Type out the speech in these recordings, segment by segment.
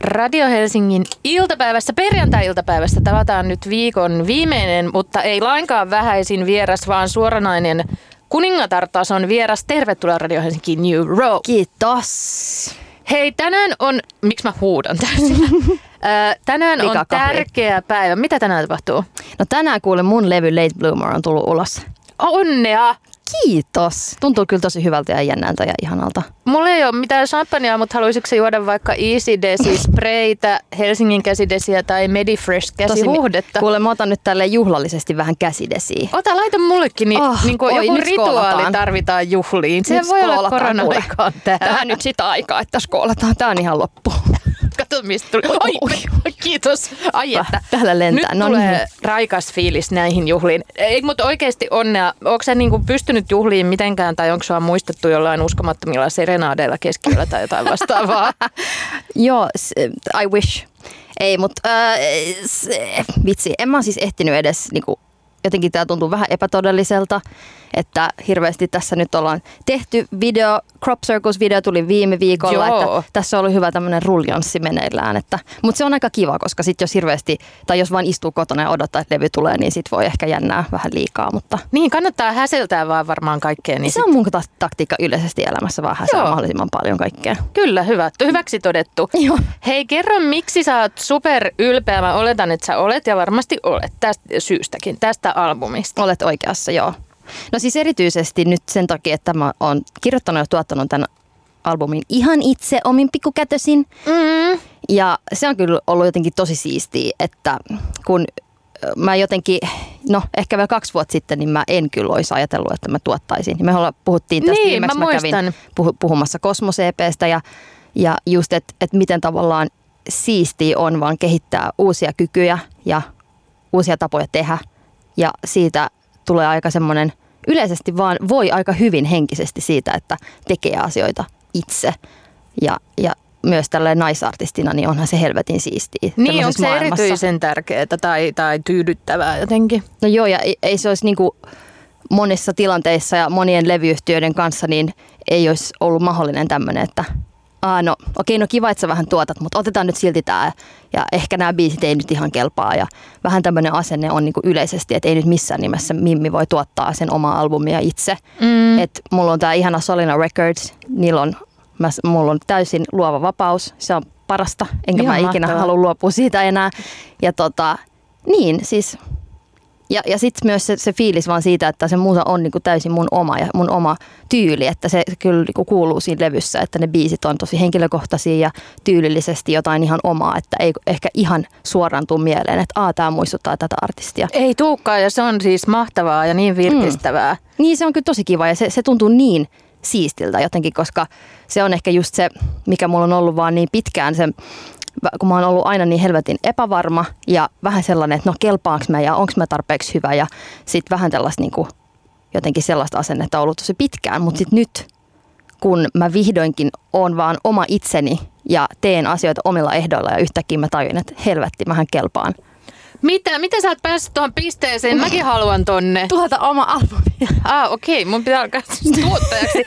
Radio Helsingin iltapäivässä, perjantai-iltapäivässä tavataan nyt viikon viimeinen, mutta ei lainkaan vähäisin vieras, vaan suoranainen kuningatartason vieras. Tervetuloa Radio Helsinki New Row. Kiitos. Hei, tänään on, miksi mä huudan täysin? tänään on tärkeä päivä. Mitä tänään tapahtuu? No tänään kuule mun levy Late Bloomer on tullut ulos. Onnea! Kiitos. Tuntuu kyllä tosi hyvältä ja jännältä ja ihanalta. Mulla ei ole mitään champagnea, mutta haluaisitko juoda vaikka Easy Desi spreitä, Helsingin käsidesiä tai Medifresh käsihuhdetta? Kuule, mä otan nyt tälle juhlallisesti vähän käsidesiä. Ota, laita mullekin, niin, oh, niin kuin oi, joku rituaali skoolataan. tarvitaan juhliin. Se voi olla korona-aikaan tää. Tähän nyt sitä aikaa, että skoolataan. Tää on ihan loppu. Mistä tuli. Oi, oi, kiitos. Ai, että. Täällä lentää. Nyt no tulee niin. raikas fiilis näihin juhliin. Ei, mutta oikeasti onnea. Onko sä niinku pystynyt juhliin mitenkään tai onko sua muistettu jollain uskomattomilla serenaadeilla keskellä tai jotain vastaavaa? Joo, I wish. Ei, mutta äh, vitsi, en mä siis ehtinyt edes niinku, jotenkin tämä tuntuu vähän epätodelliselta, että hirveästi tässä nyt ollaan tehty video, Crop Circles video tuli viime viikolla, Joo. että tässä oli hyvä tämmöinen ruljanssi meneillään, että, mutta se on aika kiva, koska sitten jos hirveästi, tai jos vain istuu kotona ja odottaa, että levy tulee, niin sit voi ehkä jännää vähän liikaa, mutta... Niin, kannattaa häseltää vaan varmaan kaikkea. Niin se sit... on mun taktiikka yleisesti elämässä, vaan häsää mahdollisimman paljon kaikkea. Kyllä, hyvä. Hyväksi todettu. Joo. Hei, kerro, miksi sä oot super ylpeä? Mä oletan, että sä olet ja varmasti olet tästä syystäkin, tästä albumista. Olet oikeassa, joo. No siis erityisesti nyt sen takia, että mä oon kirjoittanut ja tuottanut tämän albumin ihan itse omin pikkukätösin. Mm. Ja se on kyllä ollut jotenkin tosi siistiä, että kun mä jotenkin, no ehkä vielä kaksi vuotta sitten, niin mä en kyllä olisi ajatellut, että mä tuottaisin. Me puhuttiin tästä niin, viimeksi, mä, mä kävin puhumassa Kosmos EPstä ja, ja just, että et miten tavallaan siistiä on vaan kehittää uusia kykyjä ja uusia tapoja tehdä. Ja siitä tulee aika semmoinen, yleisesti vaan voi aika hyvin henkisesti siitä, että tekee asioita itse. Ja, ja myös tällä naisartistina, niin onhan se helvetin siistiä. Niin, on se maailmassa. erityisen tärkeää tai, tai tyydyttävää jotenkin? No joo, ja ei, ei se olisi niin kuin monissa tilanteissa ja monien levyyhtiöiden kanssa, niin ei olisi ollut mahdollinen tämmöinen, että Aa, no okei, no kiva, että sä vähän tuotat, mutta otetaan nyt silti tämä ja ehkä nämä biisit ei nyt ihan kelpaa ja vähän tämmöinen asenne on niinku yleisesti, että ei nyt missään nimessä Mimmi voi tuottaa sen omaa albumia itse. Mm. Et mulla on tämä ihana Solina Records, niillä on, mä, mulla on täysin luova vapaus, se on parasta, enkä ihan mä ikinä halua luopua siitä enää. Ja tota, niin, siis ja, ja sitten myös se, se fiilis vaan siitä, että se musa on niinku täysin mun oma ja mun oma tyyli, että se kyllä niinku kuuluu siinä levyssä, että ne biisit on tosi henkilökohtaisia ja tyylillisesti jotain ihan omaa, että ei ehkä ihan suoraan tuu mieleen, että aa, tämä muistuttaa tätä artistia. Ei tuukkaan ja se on siis mahtavaa ja niin virkistävää. Mm. Niin se on kyllä tosi kiva ja se, se tuntuu niin siistiltä jotenkin, koska se on ehkä just se, mikä mulla on ollut vaan niin pitkään se kun mä oon ollut aina niin helvetin epävarma ja vähän sellainen, että no kelpaanko mä ja onko mä tarpeeksi hyvä ja sitten vähän tällaista niin kuin, jotenkin sellaista asennetta ollut tosi pitkään, mutta sitten nyt kun mä vihdoinkin oon vaan oma itseni ja teen asioita omilla ehdoilla ja yhtäkkiä mä tajun, että helvetti, mähän kelpaan – mitä? Miten sä oot päässyt tuohon pisteeseen? Mäkin haluan tonne. Tuota oma albumi. Ah, okei. Okay. Mun pitää alkaa tuottajaksi.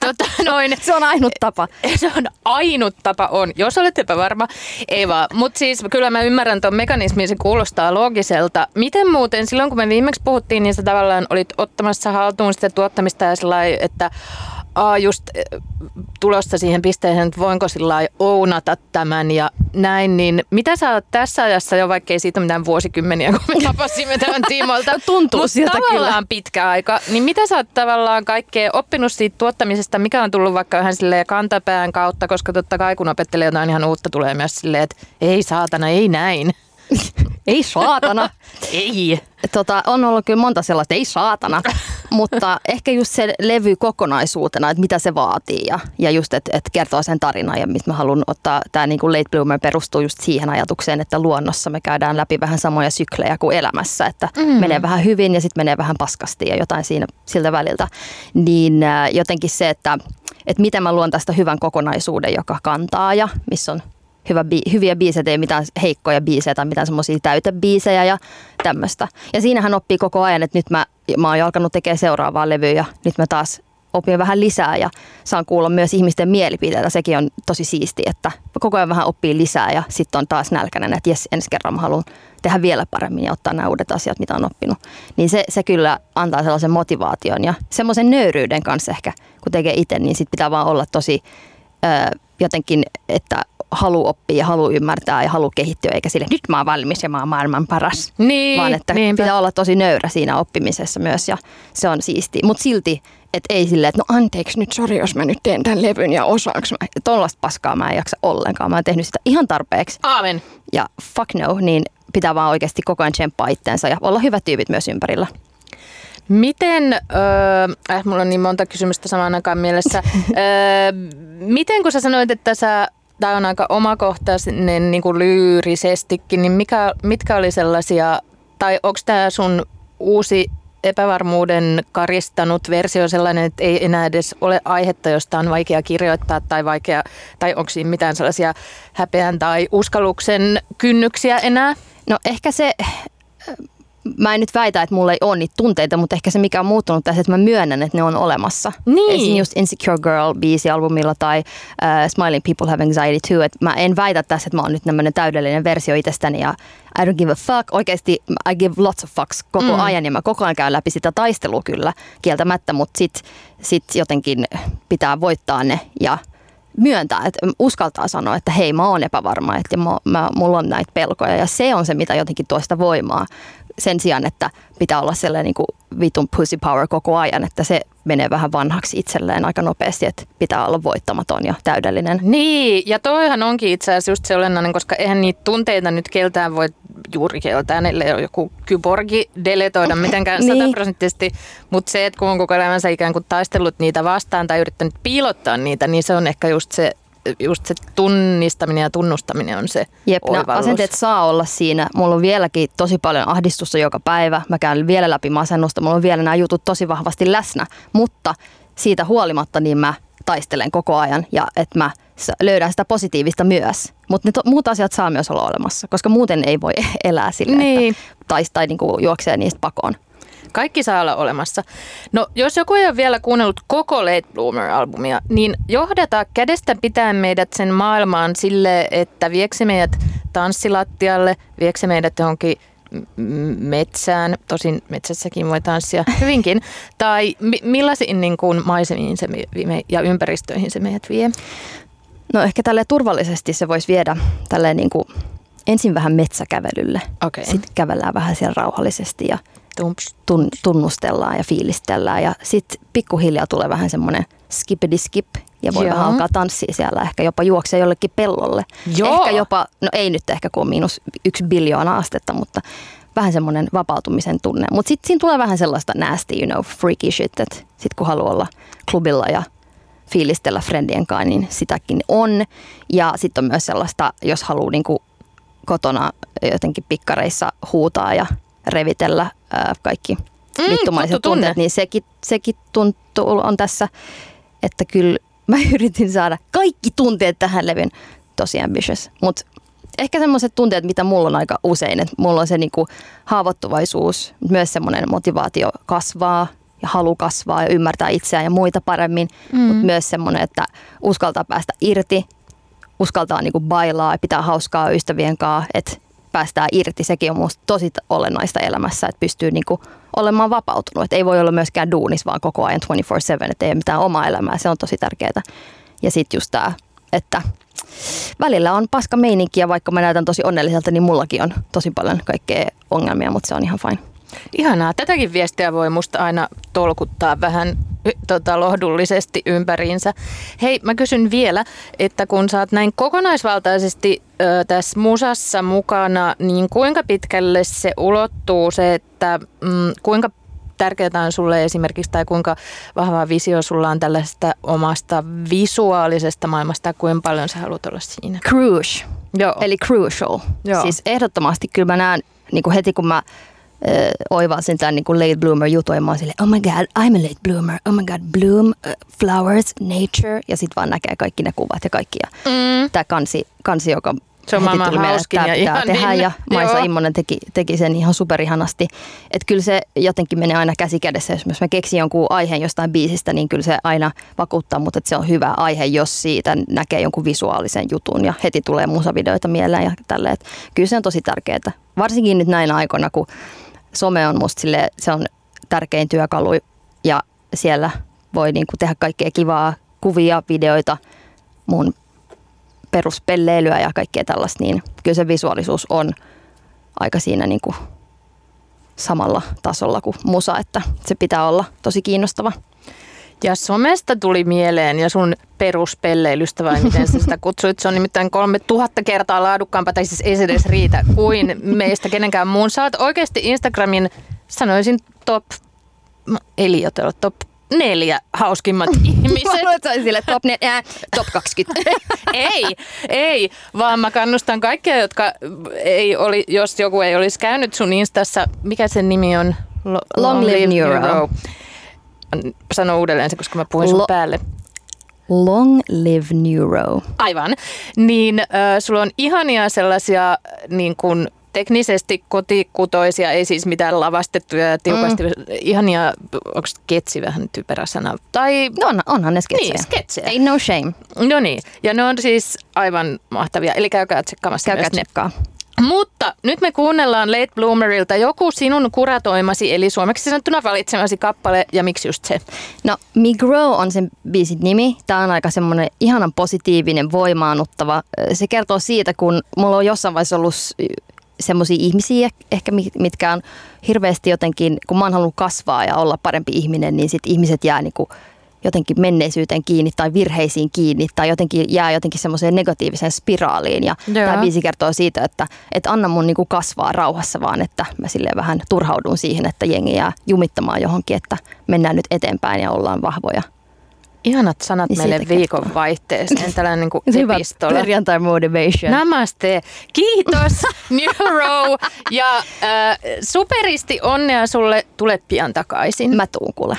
tota, noin. Se on ainut tapa. Se on ainut tapa on, jos olet epävarma. Ei vaan. Mutta siis kyllä mä ymmärrän tuon mekanismin, se kuulostaa loogiselta. Miten muuten, silloin kun me viimeksi puhuttiin, niin sä tavallaan olit ottamassa haltuun sitä tuottamista ja sellainen, että aa, just eh, tulossa siihen pisteeseen, että voinko sillä ounata tämän ja näin, niin mitä sä oot tässä ajassa jo, vaikka ei siitä mitään vuosikymmeniä, kun me tapasimme tämän tiimoilta. Tuntuu Mut siltä kyllä. pitkä aika. Niin mitä sä oot tavallaan kaikkea oppinut siitä tuottamisesta, mikä on tullut vaikka vähän silleen kantapään kautta, koska totta kai kun opettelee jotain ihan uutta, tulee myös silleen, että ei saatana, ei näin. ei saatana. ei. Tota, on ollut kyllä monta sellaista, ei saatana, mutta ehkä just se levy kokonaisuutena, että mitä se vaatii ja, ja just, että et kertoo sen tarinan ja mistä mä haluan ottaa, tämä niin Late Bloomer perustuu just siihen ajatukseen, että luonnossa me käydään läpi vähän samoja syklejä kuin elämässä, että mm. menee vähän hyvin ja sitten menee vähän paskasti ja jotain siinä siltä väliltä. Niin äh, jotenkin se, että, että miten mä luon tästä hyvän kokonaisuuden, joka kantaa ja missä on hyvä bi- hyviä biisejä, ei mitään heikkoja biisejä tai mitään semmoisia täytebiisejä ja tämmöistä. Ja siinähän oppii koko ajan, että nyt mä, mä oon jo alkanut tekemään seuraavaa levyä ja nyt mä taas opin vähän lisää ja saan kuulla myös ihmisten mielipiteitä. Sekin on tosi siisti, että koko ajan vähän oppii lisää ja sitten on taas nälkäinen, että jes, ensi kerran mä haluan tehdä vielä paremmin ja ottaa nämä uudet asiat, mitä on oppinut. Niin se, se kyllä antaa sellaisen motivaation ja semmoisen nöyryyden kanssa ehkä, kun tekee itse, niin sitten pitää vaan olla tosi ö, jotenkin, että halu oppia ja halu ymmärtää ja halu kehittyä, eikä sille nyt mä oon valmis ja mä oon maailman paras. Niin, vaan että niinpä. pitää olla tosi nöyrä siinä oppimisessa myös ja se on siisti. Mutta silti, että ei silleen, että no anteeksi nyt, sori jos mä nyt teen tämän levyn ja osaanko mä. Tollaista paskaa mä en jaksa ollenkaan. Mä oon tehnyt sitä ihan tarpeeksi Aamen. ja fuck no, niin pitää vaan oikeasti koko ajan tsemppaa itteensä ja olla hyvät tyypit myös ympärillä. Miten, öö, äh, mulla on niin monta kysymystä samaan aikaan mielessä. öö, miten kun sä sanoit, että sä, tämä on aika omakohtainen niin kuin lyyrisestikin, niin mikä, mitkä oli sellaisia, tai onko tämä sun uusi epävarmuuden karistanut versio sellainen, että ei enää edes ole aihetta, josta on vaikea kirjoittaa tai, vaikea, tai onko siinä mitään sellaisia häpeän tai uskalluksen kynnyksiä enää? No ehkä se, mä en nyt väitä, että mulla ei ole niitä tunteita, mutta ehkä se mikä on muuttunut tässä, että mä myönnän, että ne on olemassa. Niin. Esim. just Insecure Girl biisi albumilla tai uh, Smiling People Have Anxiety Too. Että mä en väitä tässä, että mä oon nyt tämmöinen täydellinen versio itsestäni ja I don't give a fuck. Oikeasti I give lots of fucks koko mm. ajan ja mä koko ajan käyn läpi sitä taistelua kyllä kieltämättä, mutta sit, sit jotenkin pitää voittaa ne ja myöntää, että uskaltaa sanoa, että hei mä oon epävarma, että mä, mä, mulla on näitä pelkoja ja se on se, mitä jotenkin tuo sitä voimaa sen sijaan, että pitää olla sellainen niin kuin vitun pussy power koko ajan, että se menee vähän vanhaksi itselleen aika nopeasti, että pitää olla voittamaton ja täydellinen. Niin, ja toihan onkin itse asiassa just se olennainen, koska eihän niitä tunteita nyt keltään voi juuri keltään, ellei ole joku kyborgi deletoida mitenkään Niin. sataprosenttisesti, mutta se, että kun on koko elämänsä ikään kuin taistellut niitä vastaan tai yrittänyt piilottaa niitä, niin se on ehkä just se, just se tunnistaminen ja tunnustaminen on se Jep, oivallus. asenteet saa olla siinä. Mulla on vieläkin tosi paljon ahdistusta joka päivä. Mä käyn vielä läpi masennusta. Mulla on vielä nämä jutut tosi vahvasti läsnä. Mutta siitä huolimatta niin mä taistelen koko ajan ja että mä löydän sitä positiivista myös. Mutta ne to, muut asiat saa myös olla olemassa, koska muuten ei voi elää sillä, Niin. että tai, tai niinku juoksee niistä pakoon. Kaikki saa olla olemassa. No, jos joku ei ole vielä kuunnellut koko Late Bloomer-albumia, niin johdata kädestä pitää meidät sen maailmaan sille, että viekse meidät tanssilattialle, viekse meidät johonkin metsään, tosin metsässäkin voi tanssia hyvinkin, tai mi- millaisiin niin kuin maisemiin se me- ja ympäristöihin se meidät vie? No ehkä tälle turvallisesti se voisi viedä tälleen niinku ensin vähän metsäkävelylle. Okei. Sitten kävellään vähän siellä rauhallisesti ja tunnustellaan ja fiilistellään. Ja sitten pikkuhiljaa tulee vähän semmoinen skippity skip ja voi Joo. vähän alkaa tanssia siellä, ehkä jopa juoksee jollekin pellolle. Joo. Ehkä jopa, no ei nyt ehkä kun on miinus yksi biljoona astetta, mutta vähän semmoinen vapautumisen tunne. Mutta sitten siinä tulee vähän sellaista nasty, you know, freaky shit, että sitten kun haluaa olla klubilla ja fiilistellä friendien kanssa, niin sitäkin on. Ja sitten on myös sellaista, jos haluaa niinku kotona jotenkin pikkareissa huutaa ja revitellä ää, kaikki Mm, vittumaiset tunteet, niin sekin, sekin tuntuu on tässä, että kyllä mä yritin saada kaikki tunteet tähän levyn. Tosi ambitious, mutta ehkä semmoiset tunteet, mitä mulla on aika usein, että mulla on se niinku haavoittuvaisuus, myös semmoinen motivaatio kasvaa ja halu kasvaa ja ymmärtää itseään ja muita paremmin, mm. mutta myös semmoinen, että uskaltaa päästä irti, uskaltaa niinku bailaa ja pitää hauskaa ystävien kanssa, että päästään irti. Sekin on musta tosi olennaista elämässä, että pystyy niinku olemaan vapautunut. Että ei voi olla myöskään duunis vaan koko ajan 24-7, että ei ole mitään omaa elämää. Se on tosi tärkeää. Ja sitten just tämä, että välillä on paska meininki ja vaikka mä näytän tosi onnelliselta, niin mullakin on tosi paljon kaikkea ongelmia, mutta se on ihan fine. Ihanaa. Tätäkin viestiä voi musta aina tolkuttaa vähän tota, lohdullisesti ympäriinsä. Hei, mä kysyn vielä, että kun sä oot näin kokonaisvaltaisesti ö, tässä musassa mukana, niin kuinka pitkälle se ulottuu se, että mm, kuinka tärkeää on sulle esimerkiksi, tai kuinka vahva visio sulla on tällaista omasta visuaalisesta maailmasta, ja kuinka paljon sä haluat olla siinä? Cruise, Joo. eli crucial. Joo. Siis ehdottomasti kyllä mä näen niin heti kun mä äh, oivalsin tämän niin kuin late bloomer jutun ja mä oon silleen, oh my god, I'm a late bloomer, oh my god, bloom, uh, flowers, nature ja sitten vaan näkee kaikki ne kuvat ja kaikki. Ja Mm. tämä kansi, kansi, joka Se on heti tuli hauskin että ja tää tehdä ja Maisa Joo. Immonen teki, teki sen ihan superihanasti. Että kyllä se jotenkin menee aina käsi kädessä. Jos mä keksin jonkun aiheen jostain biisistä, niin kyllä se aina vakuuttaa mut, että se on hyvä aihe, jos siitä näkee jonkun visuaalisen jutun ja heti tulee musavideoita mieleen ja tälleen. Kyllä se on tosi tärkeää. Varsinkin nyt näinä aikoina, kun some on musta sille, se on tärkein työkalu ja siellä voi niinku tehdä kaikkea kivaa kuvia, videoita, mun peruspelleilyä ja kaikkea tällaista, niin kyllä se visuaalisuus on aika siinä niin kuin samalla tasolla kuin musa, että se pitää olla tosi kiinnostava. Ja somesta tuli mieleen ja sun peruspelleilystä vai miten sä sitä kutsuit. Se on nimittäin kolme tuhatta kertaa laadukkaampaa, tai siis ei se edes riitä, kuin meistä kenenkään muun. Sä oot oikeasti Instagramin, sanoisin top, no, liioitella, top neljä hauskimmat ihmiset. Mä luulen, sille top, ne, äh, top 20. ei, ei, vaan mä kannustan kaikkia, jotka ei oli, jos joku ei olisi käynyt sun Instassa, mikä sen nimi on? Lo- Long Live Neuro. Sano uudelleen se, koska mä puhuin sun Lo- päälle. Long live neuro. Aivan. Niin äh, sulla on ihania sellaisia niin kuin teknisesti kotikutoisia, ei siis mitään lavastettuja ja tiukasti, mm. ihania, onko sketsi vähän typerä sana? Tai No on, onhan ne sketsejä. Niin, sketsejä. Ei no shame. No niin, ja ne on siis aivan mahtavia, eli käykää tsekkaamassa Käykää myös ne. Mutta nyt me kuunnellaan Late Bloomerilta joku sinun kuratoimasi, eli suomeksi sanottuna valitsemasi kappale, ja miksi just se? No, Me Grow on sen biisin nimi. Tämä on aika semmoinen ihanan positiivinen, voimaannuttava. Se kertoo siitä, kun mulla on jossain vaiheessa ollut semmoisia ihmisiä ehkä, mi- mitkä on hirveästi jotenkin, kun mä oon halunnut kasvaa ja olla parempi ihminen, niin sit ihmiset jää niinku jotenkin menneisyyteen kiinni tai virheisiin kiinni tai jotenkin jää jotenkin semmoiseen negatiiviseen spiraaliin. Ja Joo. tämä biisi kertoo siitä, että, että anna mun niinku kasvaa rauhassa vaan, että mä silleen vähän turhaudun siihen, että jengi jää jumittamaan johonkin, että mennään nyt eteenpäin ja ollaan vahvoja. Ihanat sanat Niin meille viikon vaihteeseen, tällainen niin kuin Hyvä epistola. perjantai motivation. Namaste. Kiitos Neuro ja äh, superisti onnea sulle. Tule pian takaisin. Mä tuun kuule.